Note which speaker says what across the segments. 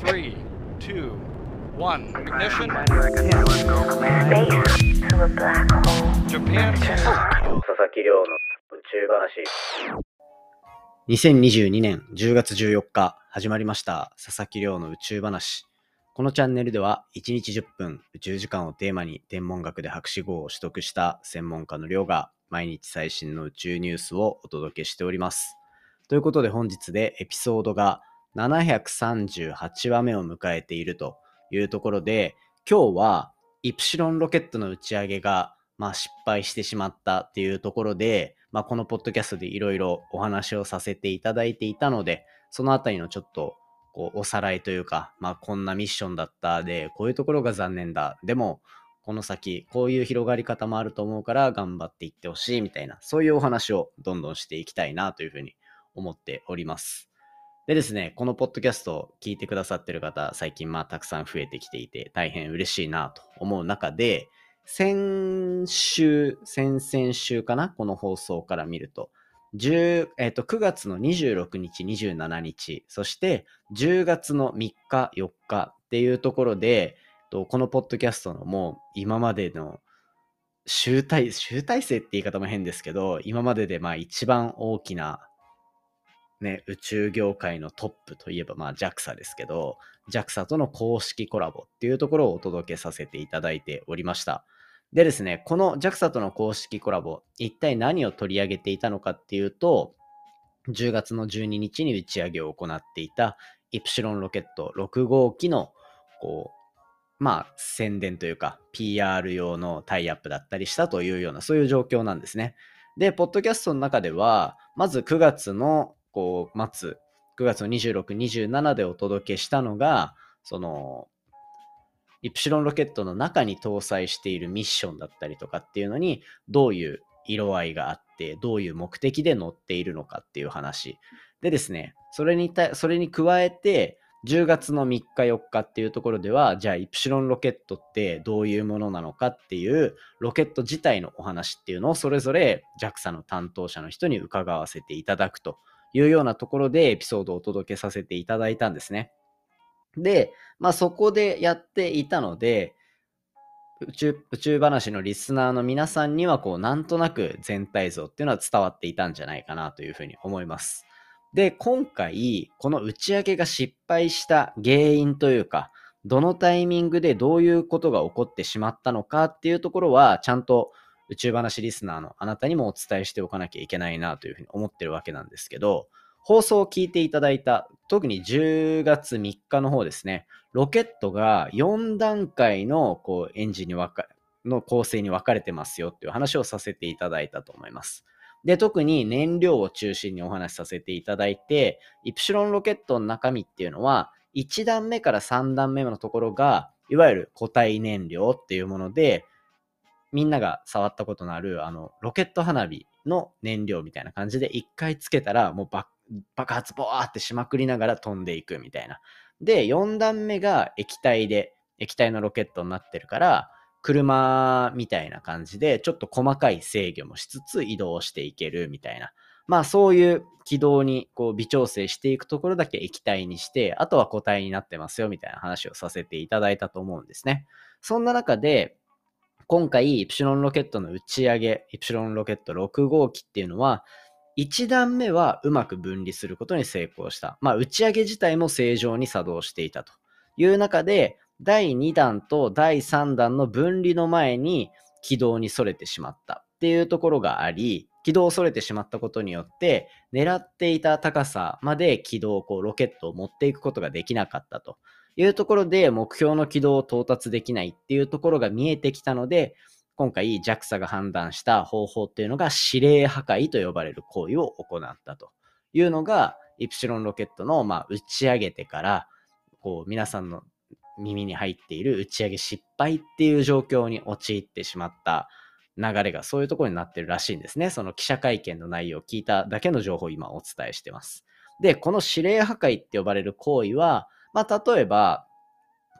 Speaker 1: Three, two, one. Ignition.
Speaker 2: Space to a black hole.
Speaker 1: Japan.
Speaker 3: 佐々木亮の宇宙話。2022年10月14日始まりました佐々木亮の宇宙話。このチャンネルでは1日10分宇宙時間をテーマに天文学で博士号を取得した専門家の亮が毎日最新の宇宙ニュースをお届けしております。ということで本日でエピソードが738話目を迎えているというところで今日はイプシロンロケットの打ち上げがまあ失敗してしまったっていうところで、まあ、このポッドキャストでいろいろお話をさせていただいていたので、そのあたりのちょっとこうおさらいというか、まあ、こんなミッションだったで、こういうところが残念だ。でも、この先、こういう広がり方もあると思うから頑張っていってほしいみたいな、そういうお話をどんどんしていきたいなというふうに思っております。でですね、このポッドキャストを聞いてくださってる方、最近まあたくさん増えてきていて、大変嬉しいなと思う中で、先週、先々週かなこの放送から見ると。えっと9月の26日、27日、そして10月の3日、4日っていうところで、このポッドキャストのもう今までの集大集大成って言い方も変ですけど、今まででまあ一番大きな、ね、宇宙業界のトップといえばまあ JAXA ですけど、JAXA との公式コラボっていうところをお届けさせていただいておりました。でですね、この JAXA との公式コラボ、一体何を取り上げていたのかっていうと、10月の12日に打ち上げを行っていたイプシロンロケット6号機の、こう、まあ、宣伝というか、PR 用のタイアップだったりしたというような、そういう状況なんですね。で、ポッドキャストの中では、まず9月の、こう、末、9月の26、27でお届けしたのが、その、イプシロンロケットの中に搭載しているミッションだったりとかっていうのに、どういう色合いがあって、どういう目的で乗っているのかっていう話。でですね、それにた、それに加えて、10月の3日4日っていうところでは、じゃあイプシロンロケットってどういうものなのかっていう、ロケット自体のお話っていうのをそれぞれ JAXA の担当者の人に伺わせていただくというようなところでエピソードをお届けさせていただいたんですね。で、まあそこでやっていたので、宇宙宇宙話のリスナーの皆さんにはこうなんとなく全体像っていうのは伝わっていたんじゃないかなというふうに思います。で、今回この打ち上げが失敗した原因というか、どのタイミングでどういうことが起こってしまったのかっていうところはちゃんと宇宙話リスナーのあなたにもお伝えしておかなきゃいけないなというふうに思ってるわけなんですけど、放送を聞いていただいた、特に10月3日の方ですね、ロケットが4段階のこうエンジンに分かの構成に分かれてますよっていう話をさせていただいたと思います。で、特に燃料を中心にお話しさせていただいて、イプシロンロケットの中身っていうのは、1段目から3段目のところが、いわゆる固体燃料っていうもので、みんなが触ったことのある、あの、ロケット花火の燃料みたいな感じで、1回つけたら、もう爆発ボーってしまくりながら飛んでいくみたいな。で、4段目が液体で、液体のロケットになってるから、車みたいな感じで、ちょっと細かい制御もしつつ移動していけるみたいな。まあそういう軌道にこう微調整していくところだけ液体にして、あとは固体になってますよみたいな話をさせていただいたと思うんですね。そんな中で、今回イプシロンロケットの打ち上げ、イプシロンロケット6号機っていうのは、1段目はうまく分離することに成功した。まあ、打ち上げ自体も正常に作動していたと。いう中で、第2弾と第3弾の分離の前に軌道にそれてしまった。っていうところがあり、軌道をそれてしまったことによって、狙っていた高さまで軌道をこうロケットを持っていくことができなかったと。いうところで、目標の軌道を到達できないっていうところが見えてきたので、今回 JAXA が判断した方法っていうのが指令破壊と呼ばれる行為を行ったというのが、イプシロンロケットのま打ち上げてから、こう皆さんの耳に入っている打ち上げ失敗っていう状況に陥ってしまった流れがそういうところになってるらしいんですね。その記者会見の内容を聞いただけの情報を今お伝えしてます。で、この指令破壊って呼ばれる行為は、まあ例えば、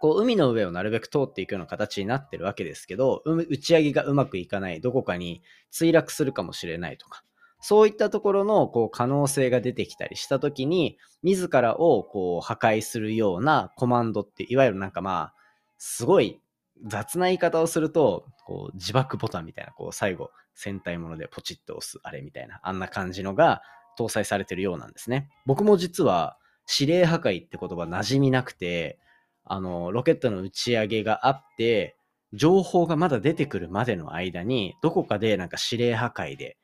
Speaker 3: こう海の上をなるべく通っていくような形になってるわけですけど、打ち上げがうまくいかない、どこかに墜落するかもしれないとか、そういったところのこう可能性が出てきたりしたときに、自らをこう破壊するようなコマンドって、いわゆるなんかまあ、すごい雑な言い方をすると、こう自爆ボタンみたいな、こう最後、戦隊ものでポチッと押すあれみたいな、あんな感じのが搭載されてるようなんですね。僕も実は指令破壊って言葉馴染みなくて、あの、ロケットの打ち上げがあって、情報がまだ出てくるまでの間に、どこかでなんか指令破壊で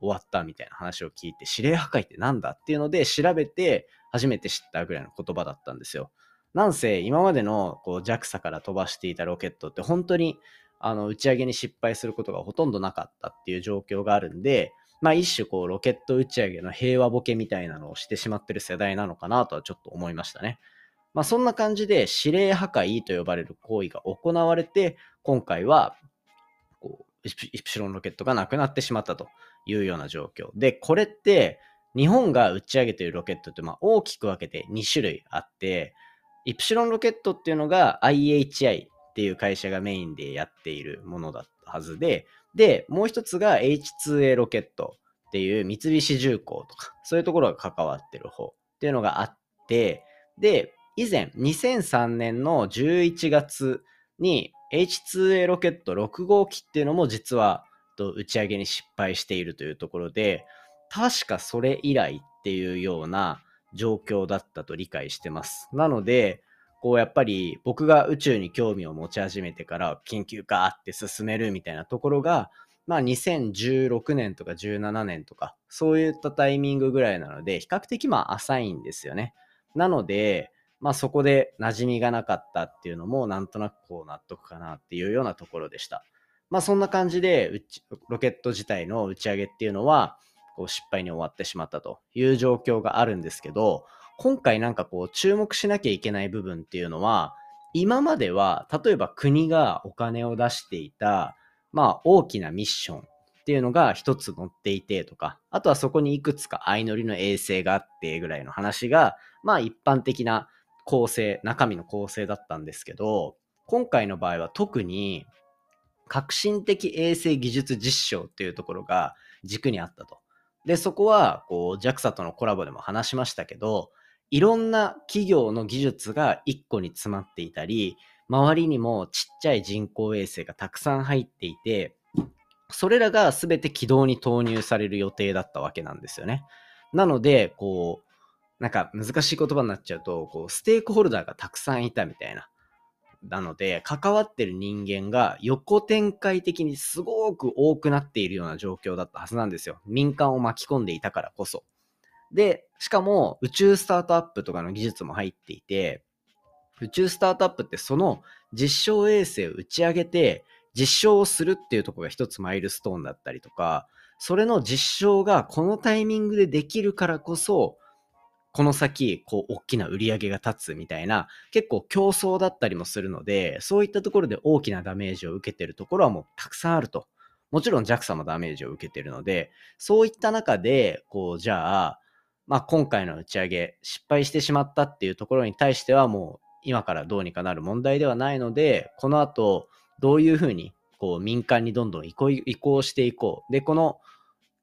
Speaker 3: 終わったみたいな話を聞いて、指令破壊ってなんだっていうので調べて初めて知ったぐらいの言葉だったんですよ。なんせ今までのこう JAXA から飛ばしていたロケットって本当にあの打ち上げに失敗することがほとんどなかったっていう状況があるんで、まあ一種こうロケット打ち上げの平和ボケみたいなのをしてしまってる世代なのかなとはちょっと思いましたね。まあそんな感じで指令破壊と呼ばれる行為が行われて、今回はこうイプシロンロケットがなくなってしまったというような状況。で、これって日本が打ち上げているロケットってまあ大きく分けて2種類あって、イプシロンロケットっていうのが IHI っていう会社がメインでやっているものだったはずで、で、もう一つが H2A ロケットっていう三菱重工とか、そういうところが関わってる方っていうのがあって、で、以前2003年の11月に H2A ロケット6号機っていうのも実は打ち上げに失敗しているというところで、確かそれ以来っていうような状況だったと理解してます。なので、こうやっぱり僕が宇宙に興味を持ち始めてから研究家って進めるみたいなところが、まあ2016年とか17年とか、そういったタイミングぐらいなので、比較的まあ浅いんですよね。なので、まあそこで馴染みがなかったっていうのもなんとなくこう納得かなっていうようなところでした。まあそんな感じでロケット自体の打ち上げっていうのはこう失敗に終わってしまったという状況があるんですけど、今回なんかこう注目しなきゃいけない部分っていうのは、今までは例えば国がお金を出していた、まあ大きなミッションっていうのが一つ載っていてとか、あとはそこにいくつか相乗りの衛星があってぐらいの話が、まあ一般的な構成、中身の構成だったんですけど、今回の場合は特に革新的衛星技術実証っていうところが軸にあったと。で、そこはこう JAXA とのコラボでも話しましたけど、いろんな企業の技術が1個に詰まっていたり、周りにもちっちゃい人工衛星がたくさん入っていて、それらが全て軌道に投入される予定だったわけなんですよね。なので、こう、なんか難しい言葉になっちゃうと、こう、ステークホルダーがたくさんいたみたいな。なので、関わってる人間が横展開的にすごく多くなっているような状況だったはずなんですよ。民間を巻き込んでいたからこそ。で、しかも宇宙スタートアップとかの技術も入っていて、宇宙スタートアップってその実証衛星を打ち上げて実証をするっていうところが一つマイルストーンだったりとか、それの実証がこのタイミングでできるからこそ、この先、こう、大きな売り上げが立つみたいな、結構競争だったりもするので、そういったところで大きなダメージを受けてるところはもうたくさんあると。もちろん JAXA もダメージを受けてるので、そういった中で、こう、じゃあ、まあ、今回の打ち上げ、失敗してしまったっていうところに対してはもう今からどうにかなる問題ではないので、この後、どういうふうにこう民間にどんどん移行移行していこう。で、この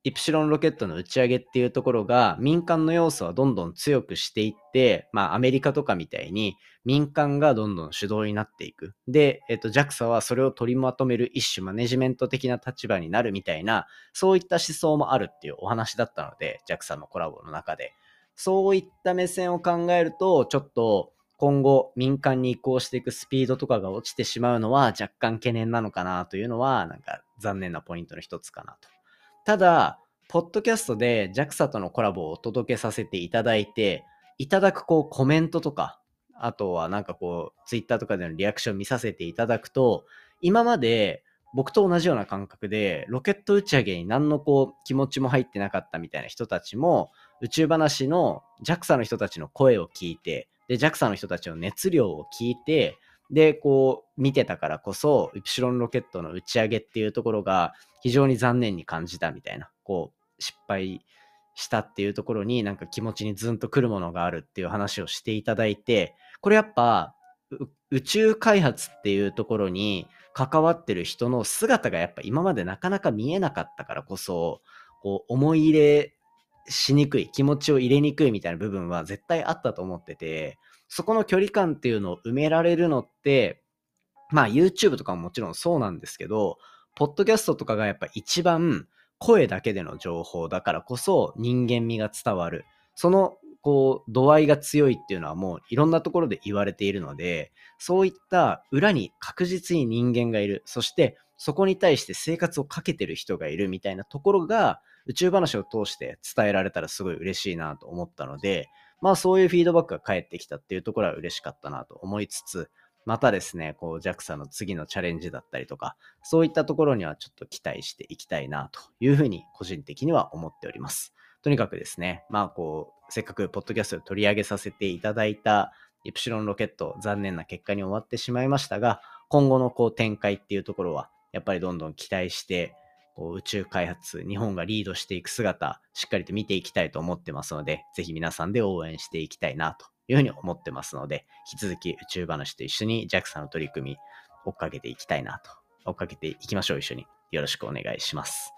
Speaker 3: イプシロンロケットの打ち上げっていうところが民間の要素はどんどん強くしていって、まあアメリカとかみたいに民間がどんどん主導になっていく。で、えっと JAXA はそれを取りまとめる一種マネジメント的な立場になるみたいな、そういった思想もあるっていうお話だったので、JAXA のコラボの中で。そういった目線を考えると、ちょっと今後民間に移行していくスピードとかが落ちてしまうのは若干懸念なのかなというのは、なんか残念なポイントの一つかなと。ただ、ポッドキャストで JAXA とのコラボをお届けさせていただいて、いただくこうコメントとか、あとはなんかこう、Twitter とかでのリアクション見させていただくと、今まで僕と同じような感覚で、ロケット打ち上げに何のこう気持ちも入ってなかったみたいな人たちも、宇宙話の JAXA の人たちの声を聞いて、で、JAXA の人たちの熱量を聞いて、で、こう、見てたからこそ、イプシロンロケットの打ち上げっていうところが非常に残念に感じたみたいな、こう、失敗したっていうところになんか気持ちにズンとくるものがあるっていう話をしていただいて、これやっぱ宇宙開発っていうところに関わってる人の姿がやっぱ今までなかなか見えなかったからこそ、こう、思い入れしにくい、気持ちを入れにくいみたいな部分は絶対あったと思ってて、そこの距離感っていうのを埋められるのって、まあ YouTube とかももちろんそうなんですけど、ポッドキャストとかがやっぱ一番声だけでの情報だからこそ人間味が伝わる。そのこう度合いが強いっていうのはもういろんなところで言われているので、そういった裏に確実に人間がいる。そしてそこに対して生活をかけてる人がいるみたいなところが宇宙話を通して伝えられたらすごい嬉しいなと思ったので、まあそういうフィードバックが返ってきたっていうところは嬉しかったなと思いつつ、またですね、こう JAXA の次のチャレンジだったりとか、そういったところにはちょっと期待していきたいなというふうに個人的には思っております。とにかくですね、まあこう、せっかくポッドキャストで取り上げさせていただいたイプシロンロケット、残念な結果に終わってしまいましたが、今後のこう展開っていうところは、やっぱりどんどん期待して、こう宇宙開発、日本がリードしていく姿、しっかりと見ていきたいと思ってますので、ぜひ皆さんで応援していきたいなというふうに思ってますので、引き続き宇宙話と一緒に JAXA の取り組み追っかけていきたいなと、追っかけていきましょう、一緒に。よろしくお願いします。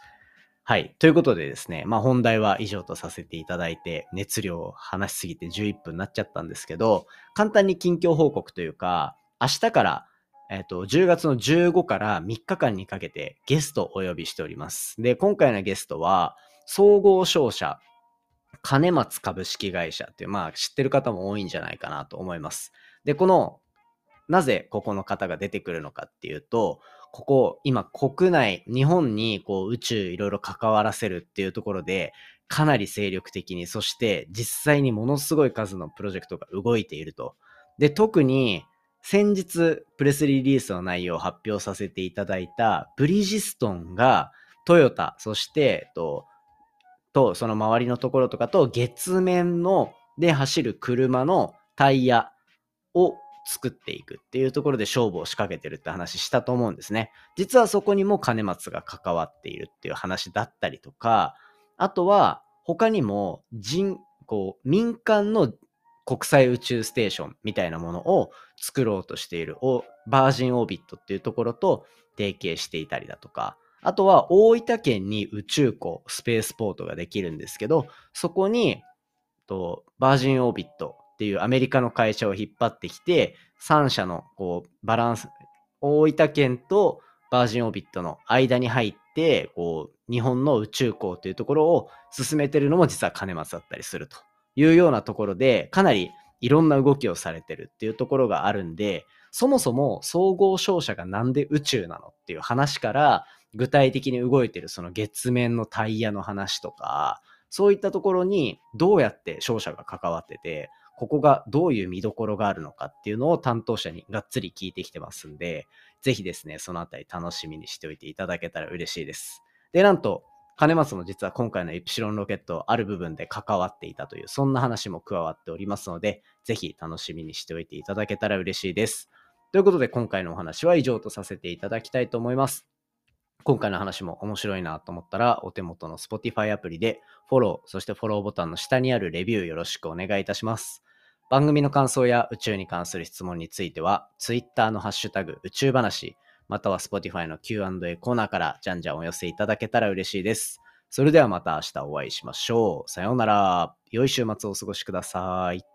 Speaker 3: はい。ということでですね、まあ本題は以上とさせていただいて、熱量を話しすぎて11分になっちゃったんですけど、簡単に近況報告というか、明日からえっ、と、10月の15から3日間にかけてゲストをお呼びしております。で、今回のゲストは、総合商社、金松株式会社っていう、まあ知ってる方も多いんじゃないかなと思います。で、この、なぜここの方が出てくるのかっていうと、ここ、今国内、日本にこう宇宙いろいろ関わらせるっていうところで、かなり精力的に、そして実際にものすごい数のプロジェクトが動いていると。で、特に先日プレスリリースの内容を発表させていただいたブリヂストンがトヨタ、そして、えっと、とその周りのところとかと月面ので走る車のタイヤを作っていくっていうところで勝負を仕掛けてるって話したと思うんですね。実はそこにも金松が関わっているっていう話だったりとか、あとは他にも人、こう民間の国際宇宙ステーションみたいなものを作ろうとしているバージンオービットっていうところと提携していたりだとか、あとは大分県に宇宙港、スペースポートができるんですけど、そこにとバージンオービットっていうアメリカの会社を引っ張ってきて、3社のこうバランス、大分県とバージンオービットの間に入って、こう日本の宇宙港というところを進めてるのも実は金松だったりするというようなところで、かなりいろんな動きをされてるっていうところがあるんで、そもそも総合商社がなんで宇宙なのっていう話から、具体的に動いてるその月面のタイヤの話とか、そういったところにどうやって商社が関わってて、ここがどういう見どころがあるのかっていうのを担当者にがっつり聞いてきてますんで、ぜひですね、そのあたり楽しみにしておいていただけたら嬉しいです。で、なんと、金松も実は今回のイプシロンロケットある部分で関わっていたという、そんな話も加わっておりますので、ぜひ楽しみにしておいていただけたら嬉しいです。ということで今回のお話は以上とさせていただきたいと思います。今回の話も面白いなと思ったら、お手元の Spotify アプリでフォロー、そしてフォローボタンの下にあるレビューよろしくお願いいたします。番組の感想や宇宙に関する質問については、Twitter のハッシュタグ宇宙話、または Spotify の Q&A コーナーからじゃんじゃんお寄せいただけたら嬉しいです。それではまた明日お会いしましょう。さようなら。良い週末をお過ごしください。